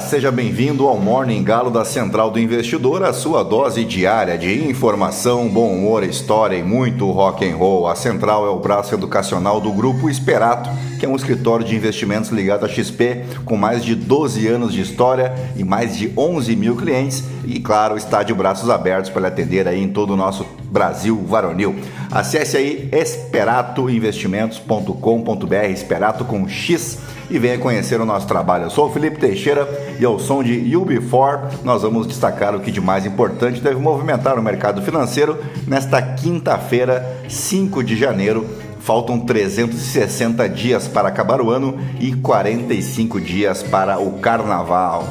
Seja bem-vindo ao Morning Galo da Central do Investidor, a sua dose diária de informação, bom humor, história e muito rock and roll. A Central é o braço educacional do Grupo Esperato, que é um escritório de investimentos ligado à XP, com mais de 12 anos de história e mais de 11 mil clientes. E, claro, está de braços abertos para atender aí em todo o nosso Brasil varonil. Acesse aí esperatoinvestimentos.com.br, Esperato com X e venha conhecer o nosso trabalho. Eu sou o Felipe Teixeira e ao som de UB4 nós vamos destacar o que de mais importante deve movimentar o mercado financeiro nesta quinta-feira, 5 de janeiro. Faltam 360 dias para acabar o ano e 45 dias para o carnaval.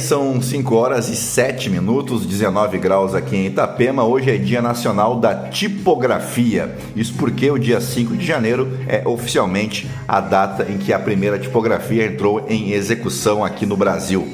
São 5 horas e 7 minutos, 19 graus aqui em Itapema. Hoje é Dia Nacional da Tipografia. Isso porque o dia 5 de janeiro é oficialmente a data em que a primeira tipografia entrou em execução aqui no Brasil.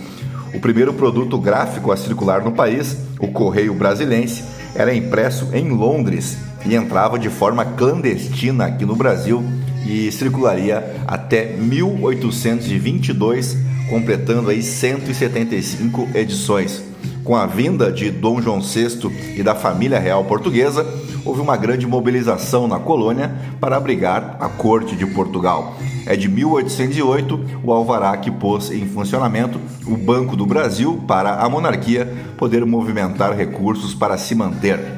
O primeiro produto gráfico a circular no país, o Correio Brasilense, era impresso em Londres e entrava de forma clandestina aqui no Brasil e circularia até 1822 completando aí 175 edições. Com a vinda de Dom João VI e da família real portuguesa, houve uma grande mobilização na colônia para abrigar a corte de Portugal. É de 1808 o alvará que pôs em funcionamento o Banco do Brasil para a monarquia poder movimentar recursos para se manter.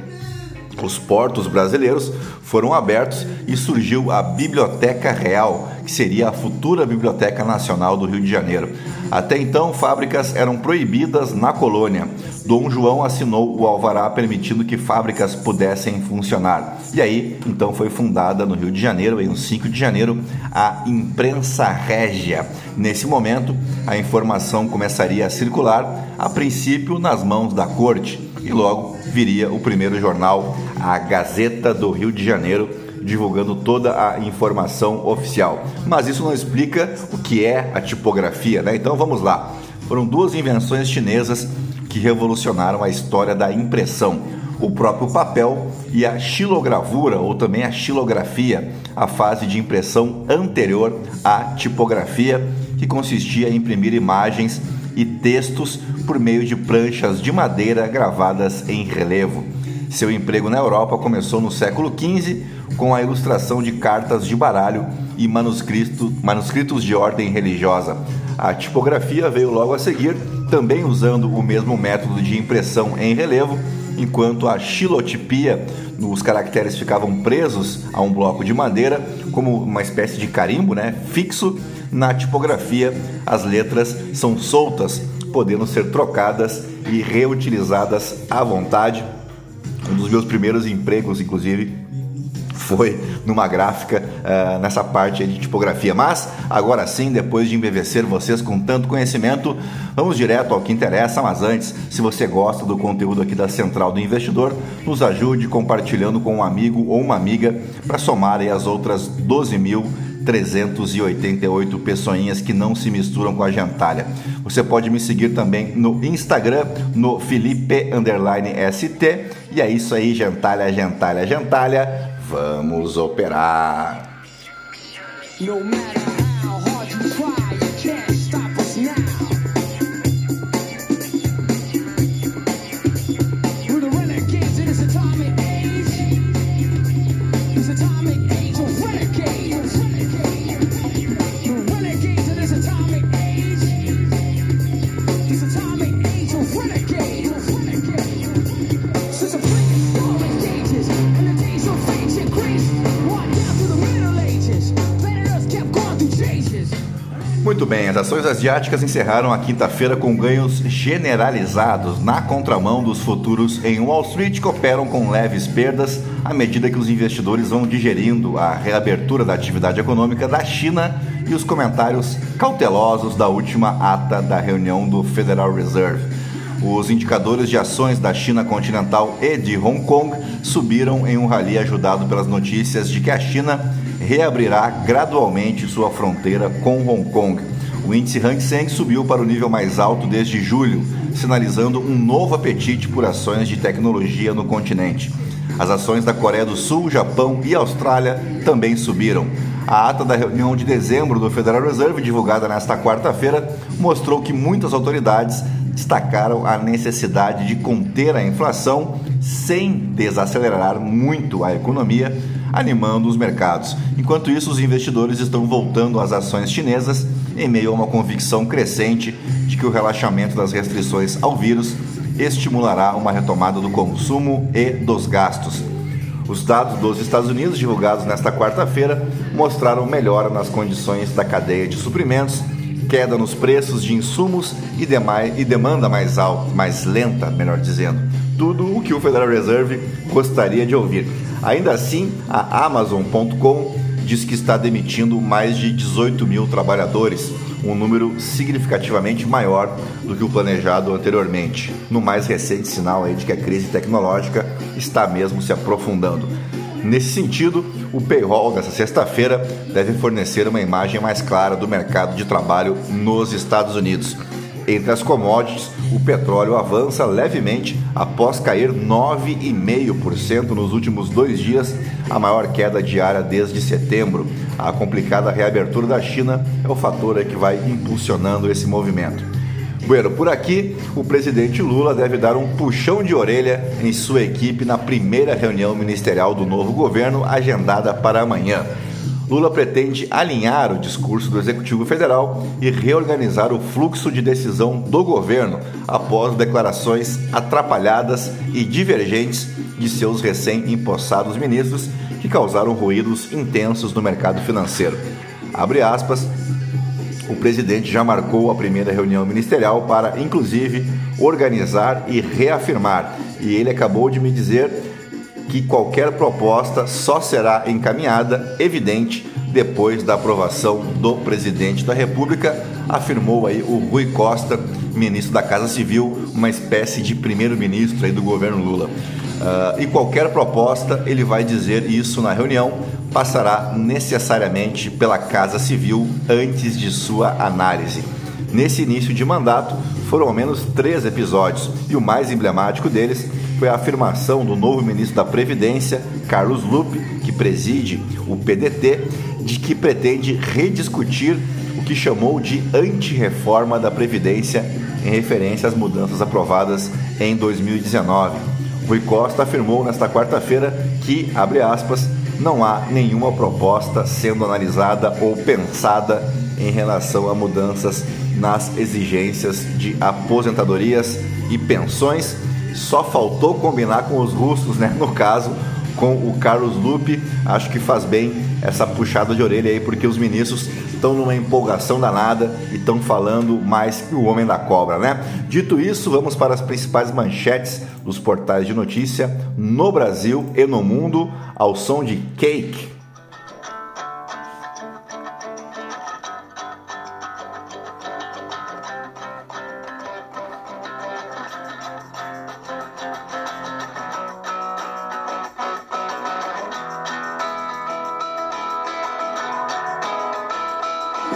Os portos brasileiros foram abertos e surgiu a Biblioteca Real, que seria a futura Biblioteca Nacional do Rio de Janeiro. Até então, fábricas eram proibidas na colônia. Dom João assinou o alvará permitindo que fábricas pudessem funcionar. E aí, então, foi fundada no Rio de Janeiro, em 5 de janeiro, a Imprensa Régia. Nesse momento, a informação começaria a circular, a princípio nas mãos da corte, e logo viria o primeiro jornal, a Gazeta do Rio de Janeiro, divulgando toda a informação oficial. Mas isso não explica o que é a tipografia, né? Então vamos lá. Foram duas invenções chinesas que revolucionaram a história da impressão. O próprio papel e a xilogravura, ou também a xilografia, a fase de impressão anterior à tipografia, que consistia em imprimir imagens e textos por meio de pranchas de madeira gravadas em relevo. Seu emprego na Europa começou no século XV com a ilustração de cartas de baralho e manuscrito, manuscritos de ordem religiosa. A tipografia veio logo a seguir, também usando o mesmo método de impressão em relevo, enquanto a xilotipia, os caracteres ficavam presos a um bloco de madeira, como uma espécie de carimbo né, fixo. Na tipografia, as letras são soltas, podendo ser trocadas e reutilizadas à vontade um dos meus primeiros empregos, inclusive, foi numa gráfica uh, nessa parte de tipografia. Mas agora sim, depois de embevecer vocês com tanto conhecimento, vamos direto ao que interessa. Mas antes, se você gosta do conteúdo aqui da Central do Investidor, nos ajude compartilhando com um amigo ou uma amiga para somar as outras 12 mil 388 pessoinhas que não se misturam com a gentalha. Você pode me seguir também no Instagram, no Felipe ST. E é isso aí, gentalha, gentalha, gentalha. Vamos operar. No Muito ações asiáticas encerraram a quinta-feira com ganhos generalizados na contramão dos futuros em Wall Street, que operam com leves perdas à medida que os investidores vão digerindo a reabertura da atividade econômica da China e os comentários cautelosos da última ata da reunião do Federal Reserve. Os indicadores de ações da China continental e de Hong Kong subiram em um rally ajudado pelas notícias de que a China reabrirá gradualmente sua fronteira com Hong Kong. O índice Hang Seng subiu para o nível mais alto desde julho, sinalizando um novo apetite por ações de tecnologia no continente. As ações da Coreia do Sul, Japão e Austrália também subiram. A ata da reunião de dezembro do Federal Reserve, divulgada nesta quarta-feira, mostrou que muitas autoridades destacaram a necessidade de conter a inflação sem desacelerar muito a economia, animando os mercados. Enquanto isso, os investidores estão voltando às ações chinesas em meio a uma convicção crescente de que o relaxamento das restrições ao vírus estimulará uma retomada do consumo e dos gastos. Os dados dos Estados Unidos, divulgados nesta quarta-feira, mostraram melhora nas condições da cadeia de suprimentos queda nos preços de insumos e, demais, e demanda mais alta, mais lenta, melhor dizendo. Tudo o que o Federal Reserve gostaria de ouvir. Ainda assim, a Amazon.com diz que está demitindo mais de 18 mil trabalhadores, um número significativamente maior do que o planejado anteriormente, no mais recente sinal aí de que a crise tecnológica está mesmo se aprofundando. Nesse sentido, o payroll dessa sexta-feira deve fornecer uma imagem mais clara do mercado de trabalho nos Estados Unidos. Entre as commodities, o petróleo avança levemente após cair 9,5% nos últimos dois dias, a maior queda diária desde setembro. A complicada reabertura da China é o fator que vai impulsionando esse movimento. Bueno, por aqui, o presidente Lula deve dar um puxão de orelha em sua equipe na primeira reunião ministerial do novo governo, agendada para amanhã. Lula pretende alinhar o discurso do Executivo Federal e reorganizar o fluxo de decisão do governo após declarações atrapalhadas e divergentes de seus recém-impossados ministros que causaram ruídos intensos no mercado financeiro. Abre aspas, o presidente já marcou a primeira reunião ministerial para, inclusive, organizar e reafirmar. E ele acabou de me dizer que qualquer proposta só será encaminhada, evidente, depois da aprovação do presidente da República, afirmou aí o Rui Costa, ministro da Casa Civil, uma espécie de primeiro-ministro aí do governo Lula. Uh, e qualquer proposta, ele vai dizer isso na reunião, passará necessariamente pela Casa Civil antes de sua análise. Nesse início de mandato, foram ao menos três episódios, e o mais emblemático deles foi a afirmação do novo ministro da Previdência, Carlos Lupe, que preside o PDT, de que pretende rediscutir o que chamou de anti-reforma da Previdência em referência às mudanças aprovadas em 2019. Rui Costa afirmou nesta quarta-feira que, abre aspas, não há nenhuma proposta sendo analisada ou pensada em relação a mudanças nas exigências de aposentadorias e pensões. Só faltou combinar com os russos, né? No caso, com o Carlos Lupe. Acho que faz bem essa puxada de orelha aí, porque os ministros estão numa empolgação danada e estão falando mais que o homem da cobra, né? Dito isso, vamos para as principais manchetes dos portais de notícia no Brasil e no mundo, ao som de Cake.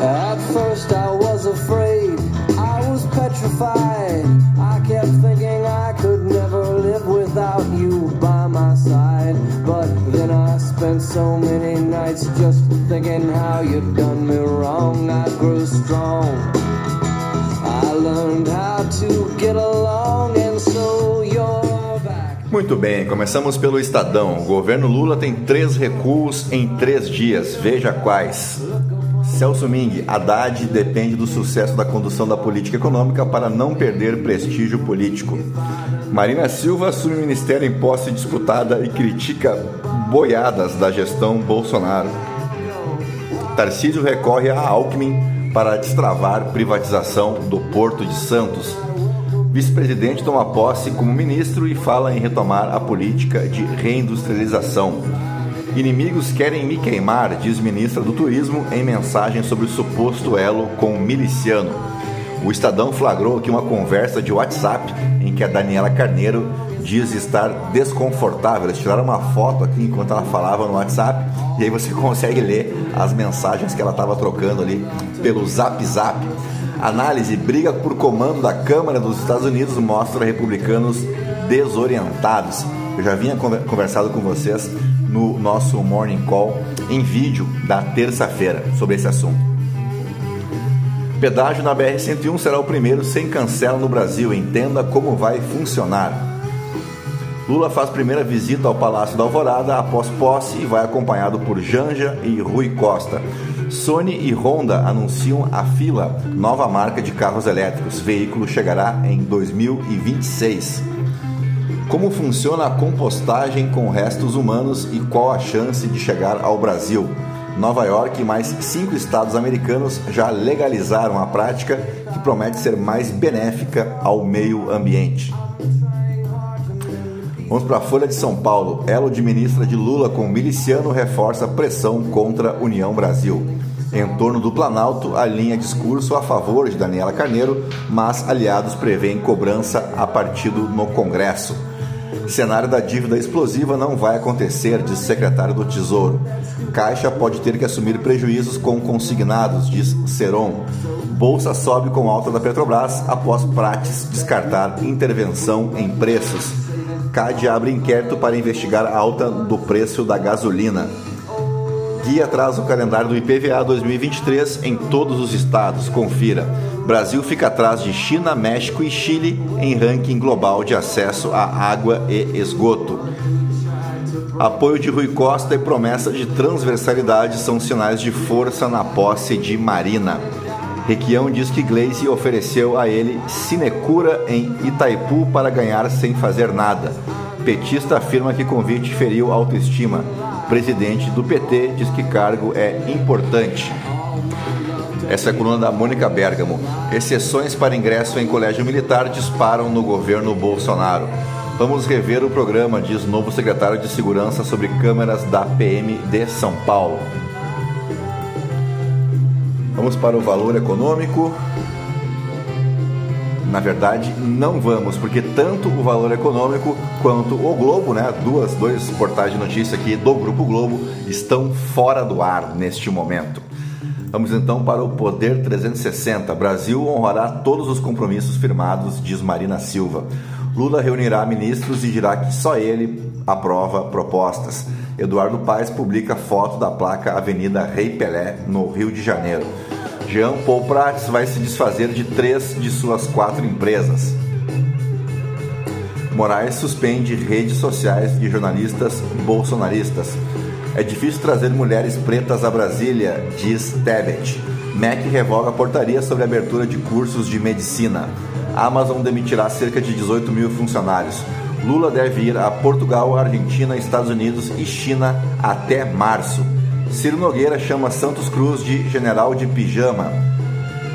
At first I was afraid, I was petrified. I kept thinking I could never live without you by my side. But then I spent so many nights just thinking how you'd done me wrong. I grew strong. I learned how to get along and so you're. Muito bem, começamos pelo Estadão. O governo Lula tem três recuos em três dias. Veja quais. Celso Ming, Haddad depende do sucesso da condução da política econômica para não perder prestígio político. Marina Silva assume ministério em posse disputada e critica boiadas da gestão Bolsonaro. Tarcísio recorre a Alckmin para destravar privatização do Porto de Santos. Vice-presidente toma posse como ministro e fala em retomar a política de reindustrialização. Inimigos querem me queimar, diz ministra do Turismo em mensagem sobre o suposto elo com o miliciano. O Estadão flagrou aqui uma conversa de WhatsApp em que a Daniela Carneiro diz estar desconfortável. Eles tiraram uma foto aqui enquanto ela falava no WhatsApp e aí você consegue ler as mensagens que ela estava trocando ali pelo Zap Zap. Análise: briga por comando da Câmara dos Estados Unidos mostra republicanos desorientados. Eu já vinha conversado com vocês no nosso Morning Call em vídeo da terça-feira sobre esse assunto. Pedágio na BR-101 será o primeiro sem cancela no Brasil. Entenda como vai funcionar. Lula faz primeira visita ao Palácio da Alvorada após posse e vai acompanhado por Janja e Rui Costa. Sony e Honda anunciam a fila, nova marca de carros elétricos. Veículo chegará em 2026. Como funciona a compostagem com restos humanos e qual a chance de chegar ao Brasil? Nova York e mais cinco estados americanos já legalizaram a prática que promete ser mais benéfica ao meio ambiente. Vamos para a Folha de São Paulo. Elo de ministra de Lula com miliciano reforça pressão contra União Brasil. Em torno do Planalto, alinha discurso a favor de Daniela Carneiro, mas aliados prevêem cobrança a partido no Congresso. Cenário da dívida explosiva não vai acontecer, diz secretário do Tesouro. Caixa pode ter que assumir prejuízos com consignados, diz Seron. Bolsa sobe com alta da Petrobras após Prates descartar intervenção em preços. CAD abre inquérito para investigar a alta do preço da gasolina. Guia traz o calendário do IPVA 2023 em todos os estados. Confira. Brasil fica atrás de China, México e Chile em ranking global de acesso à água e esgoto. Apoio de Rui Costa e promessa de transversalidade são sinais de força na posse de Marina. Requião diz que Gleisi ofereceu a ele sinecura em Itaipu para ganhar sem fazer nada. Petista afirma que convite feriu autoestima. Presidente do PT diz que cargo é importante. Essa é a coluna da Mônica Bergamo. Exceções para ingresso em colégio militar disparam no governo Bolsonaro. Vamos rever o programa, diz novo secretário de Segurança sobre câmeras da PM de São Paulo. Vamos para o valor econômico. Na verdade, não vamos, porque tanto o Valor Econômico quanto o Globo, né, duas, dois portais de notícia aqui do Grupo Globo, estão fora do ar neste momento. Vamos então para o Poder 360. Brasil honrará todos os compromissos firmados, diz Marina Silva. Lula reunirá ministros e dirá que só ele aprova propostas. Eduardo Paes publica foto da placa Avenida Rei Pelé, no Rio de Janeiro. Jean Paul Prats vai se desfazer de três de suas quatro empresas. Moraes suspende redes sociais de jornalistas bolsonaristas. É difícil trazer mulheres pretas a Brasília, diz Tebet. MEC revoga a portaria sobre a abertura de cursos de medicina. Amazon demitirá cerca de 18 mil funcionários. Lula deve ir a Portugal, Argentina, Estados Unidos e China até março. Ciro Nogueira chama Santos Cruz de general de pijama.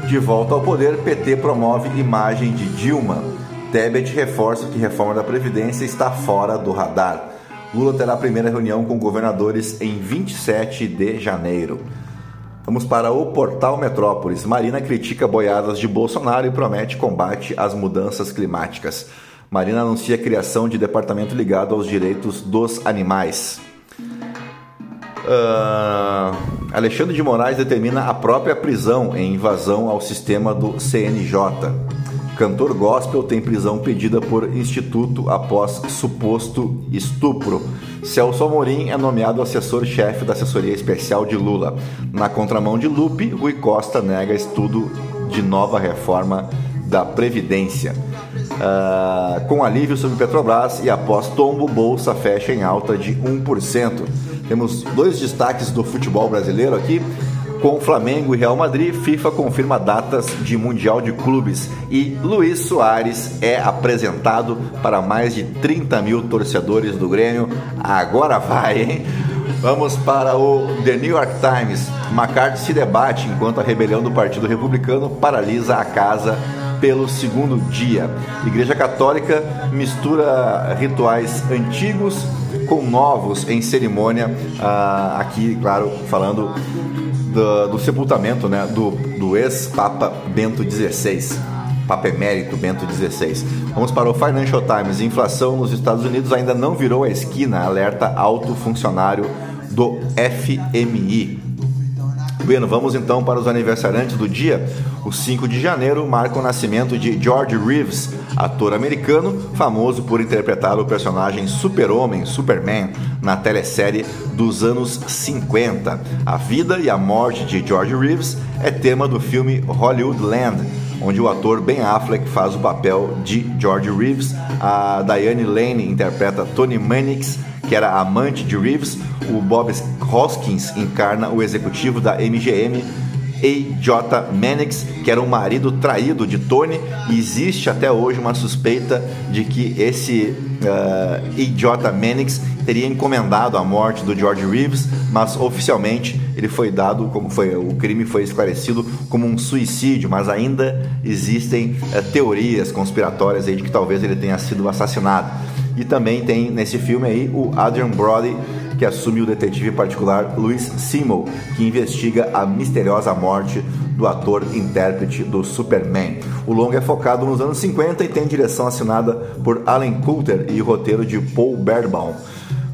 De volta ao poder, PT promove imagem de Dilma. Tebet reforça que reforma da Previdência está fora do radar. Lula terá a primeira reunião com governadores em 27 de janeiro. Vamos para o portal Metrópolis. Marina critica boiadas de Bolsonaro e promete combate às mudanças climáticas. Marina anuncia a criação de departamento ligado aos direitos dos animais. Uh, Alexandre de Moraes determina a própria prisão em invasão ao sistema do CNJ. Cantor gospel tem prisão pedida por instituto após suposto estupro. Celso Amorim é nomeado assessor-chefe da assessoria especial de Lula. Na contramão de Lupe, Rui Costa nega estudo de nova reforma da Previdência. Uh, com alívio sobre Petrobras e após tombo, bolsa fecha em alta de 1%. Temos dois destaques do futebol brasileiro aqui. Com Flamengo e Real Madrid, FIFA confirma datas de Mundial de Clubes e Luiz Soares é apresentado para mais de 30 mil torcedores do Grêmio. Agora vai, hein? Vamos para o The New York Times. McCarthy se debate enquanto a rebelião do Partido Republicano paralisa a casa pelo segundo dia. Igreja Católica mistura rituais antigos com novos em cerimônia, uh, aqui, claro, falando do, do sepultamento né, do, do ex-Papa Bento XVI. Papa Emérito Bento XVI. Vamos para o Financial Times. Inflação nos Estados Unidos ainda não virou a esquina, alerta alto funcionário do FMI. Vamos então para os aniversariantes do dia. O 5 de janeiro marca o nascimento de George Reeves, ator americano famoso por interpretar o personagem Super-Homem, Superman, na telesérie dos anos 50. A vida e a morte de George Reeves é tema do filme Hollywood Land, onde o ator Ben Affleck faz o papel de George Reeves, a Diane Lane interpreta Tony Mannix, que era amante de Reeves, o Bob Hoskins encarna o executivo da MGM, A.J. Mannix, que era um marido traído de Tony, e existe até hoje uma suspeita de que esse uh, A.J. Mannix teria encomendado a morte do George Reeves, mas oficialmente ele foi dado como foi o crime foi esclarecido como um suicídio, mas ainda existem uh, teorias conspiratórias aí de que talvez ele tenha sido assassinado. E também tem nesse filme aí o Adrian Brody, que assume o detetive particular Louis Seymour, que investiga a misteriosa morte do ator intérprete do Superman. O longa é focado nos anos 50 e tem direção assinada por Alan Coulter e roteiro de Paul Berbaum.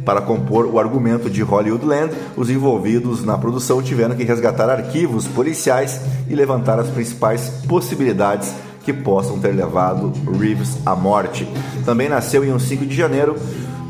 Para compor o argumento de Hollywoodland, os envolvidos na produção tiveram que resgatar arquivos policiais e levantar as principais possibilidades que possam ter levado Reeves à morte. Também nasceu em um 5 de janeiro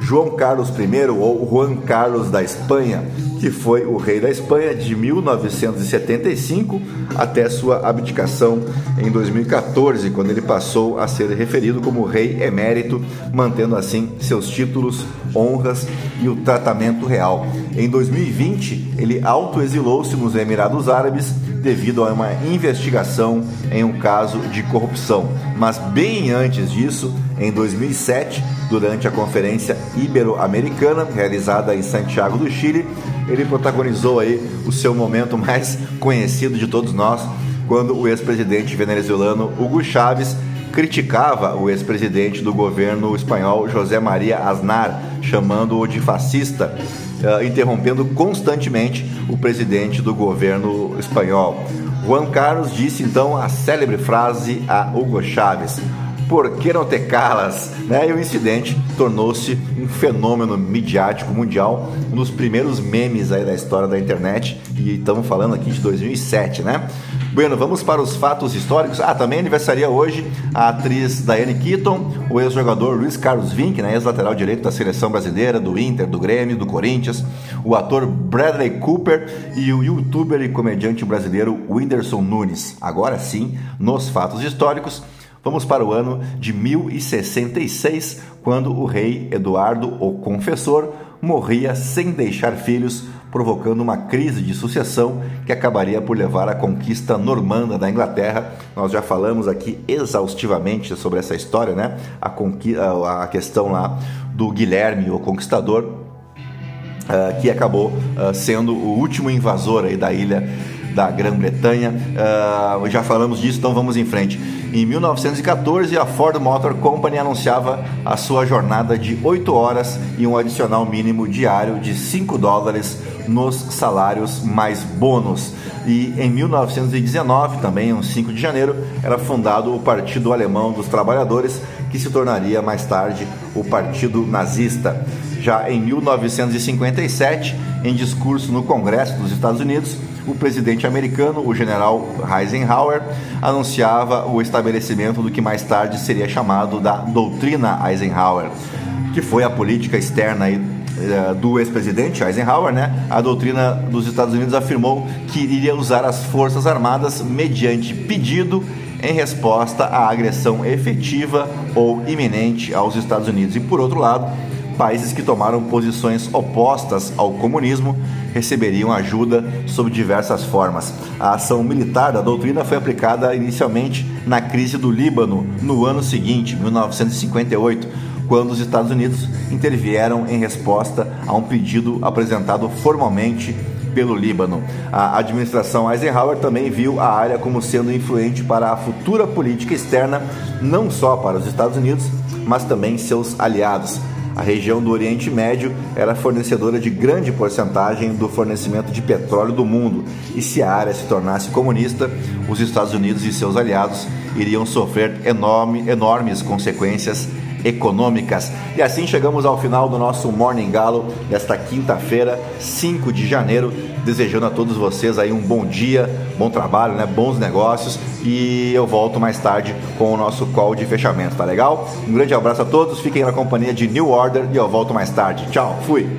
João Carlos I ou Juan Carlos da Espanha, que foi o rei da Espanha de 1975 até sua abdicação em 2014, quando ele passou a ser referido como rei emérito, mantendo assim seus títulos, honras e o tratamento real. Em 2020, ele autoexilou-se nos Emirados Árabes devido a uma investigação em um caso de corrupção. Mas bem antes disso, em 2007, durante a Conferência Ibero-Americana realizada em Santiago do Chile, ele protagonizou aí o seu momento mais conhecido de todos nós, quando o ex-presidente venezuelano Hugo Chávez criticava o ex-presidente do governo espanhol José Maria Aznar, chamando-o de fascista, uh, interrompendo constantemente o presidente do governo espanhol. Juan Carlos disse então a célebre frase a Hugo Chávez: por que não te calas? Né? E o incidente tornou-se um fenômeno midiático mundial, um dos primeiros memes aí da história da internet, e estamos falando aqui de 2007, né? Bueno, vamos para os fatos históricos. Ah, também aniversaria hoje a atriz Diane Keaton, o ex-jogador Luiz Carlos Vink, né, ex-lateral direito da seleção brasileira, do Inter, do Grêmio, do Corinthians, o ator Bradley Cooper e o youtuber e comediante brasileiro Whindersson Nunes. Agora sim, nos fatos históricos, Vamos para o ano de 1066, quando o rei Eduardo, o Confessor, morria sem deixar filhos, provocando uma crise de sucessão que acabaria por levar à conquista normanda da Inglaterra. Nós já falamos aqui exaustivamente sobre essa história, né? A, a questão lá do Guilherme, o Conquistador, uh, que acabou uh, sendo o último invasor aí da ilha da Grã-Bretanha. Uh, já falamos disso, então vamos em frente. Em 1914, a Ford Motor Company anunciava a sua jornada de 8 horas e um adicional mínimo diário de 5 dólares nos salários mais bônus. E em 1919, também, um 5 de janeiro, era fundado o Partido Alemão dos Trabalhadores, que se tornaria mais tarde o Partido Nazista. Já em 1957, em discurso no Congresso dos Estados Unidos, o presidente americano, o general Eisenhower, anunciava o estabelecimento do que mais tarde seria chamado da Doutrina Eisenhower, que foi a política externa eh, do ex-presidente Eisenhower, né? A doutrina dos Estados Unidos afirmou que iria usar as forças armadas mediante pedido em resposta à agressão efetiva ou iminente aos Estados Unidos. E por outro lado, países que tomaram posições opostas ao comunismo receberiam ajuda sob diversas formas. A ação militar da doutrina foi aplicada inicialmente na crise do Líbano no ano seguinte, 1958, quando os Estados Unidos intervieram em resposta a um pedido apresentado formalmente pelo Líbano. A administração Eisenhower também viu a área como sendo influente para a futura política externa, não só para os Estados Unidos, mas também seus aliados. A região do Oriente Médio era fornecedora de grande porcentagem do fornecimento de petróleo do mundo, e se a área se tornasse comunista, os Estados Unidos e seus aliados iriam sofrer enorme, enormes consequências econômicas. E assim chegamos ao final do nosso Morning Galo desta quinta-feira, 5 de janeiro. Desejando a todos vocês aí um bom dia, bom trabalho, né? bons negócios e eu volto mais tarde com o nosso call de fechamento, tá legal? Um grande abraço a todos, fiquem na companhia de New Order e eu volto mais tarde. Tchau, fui!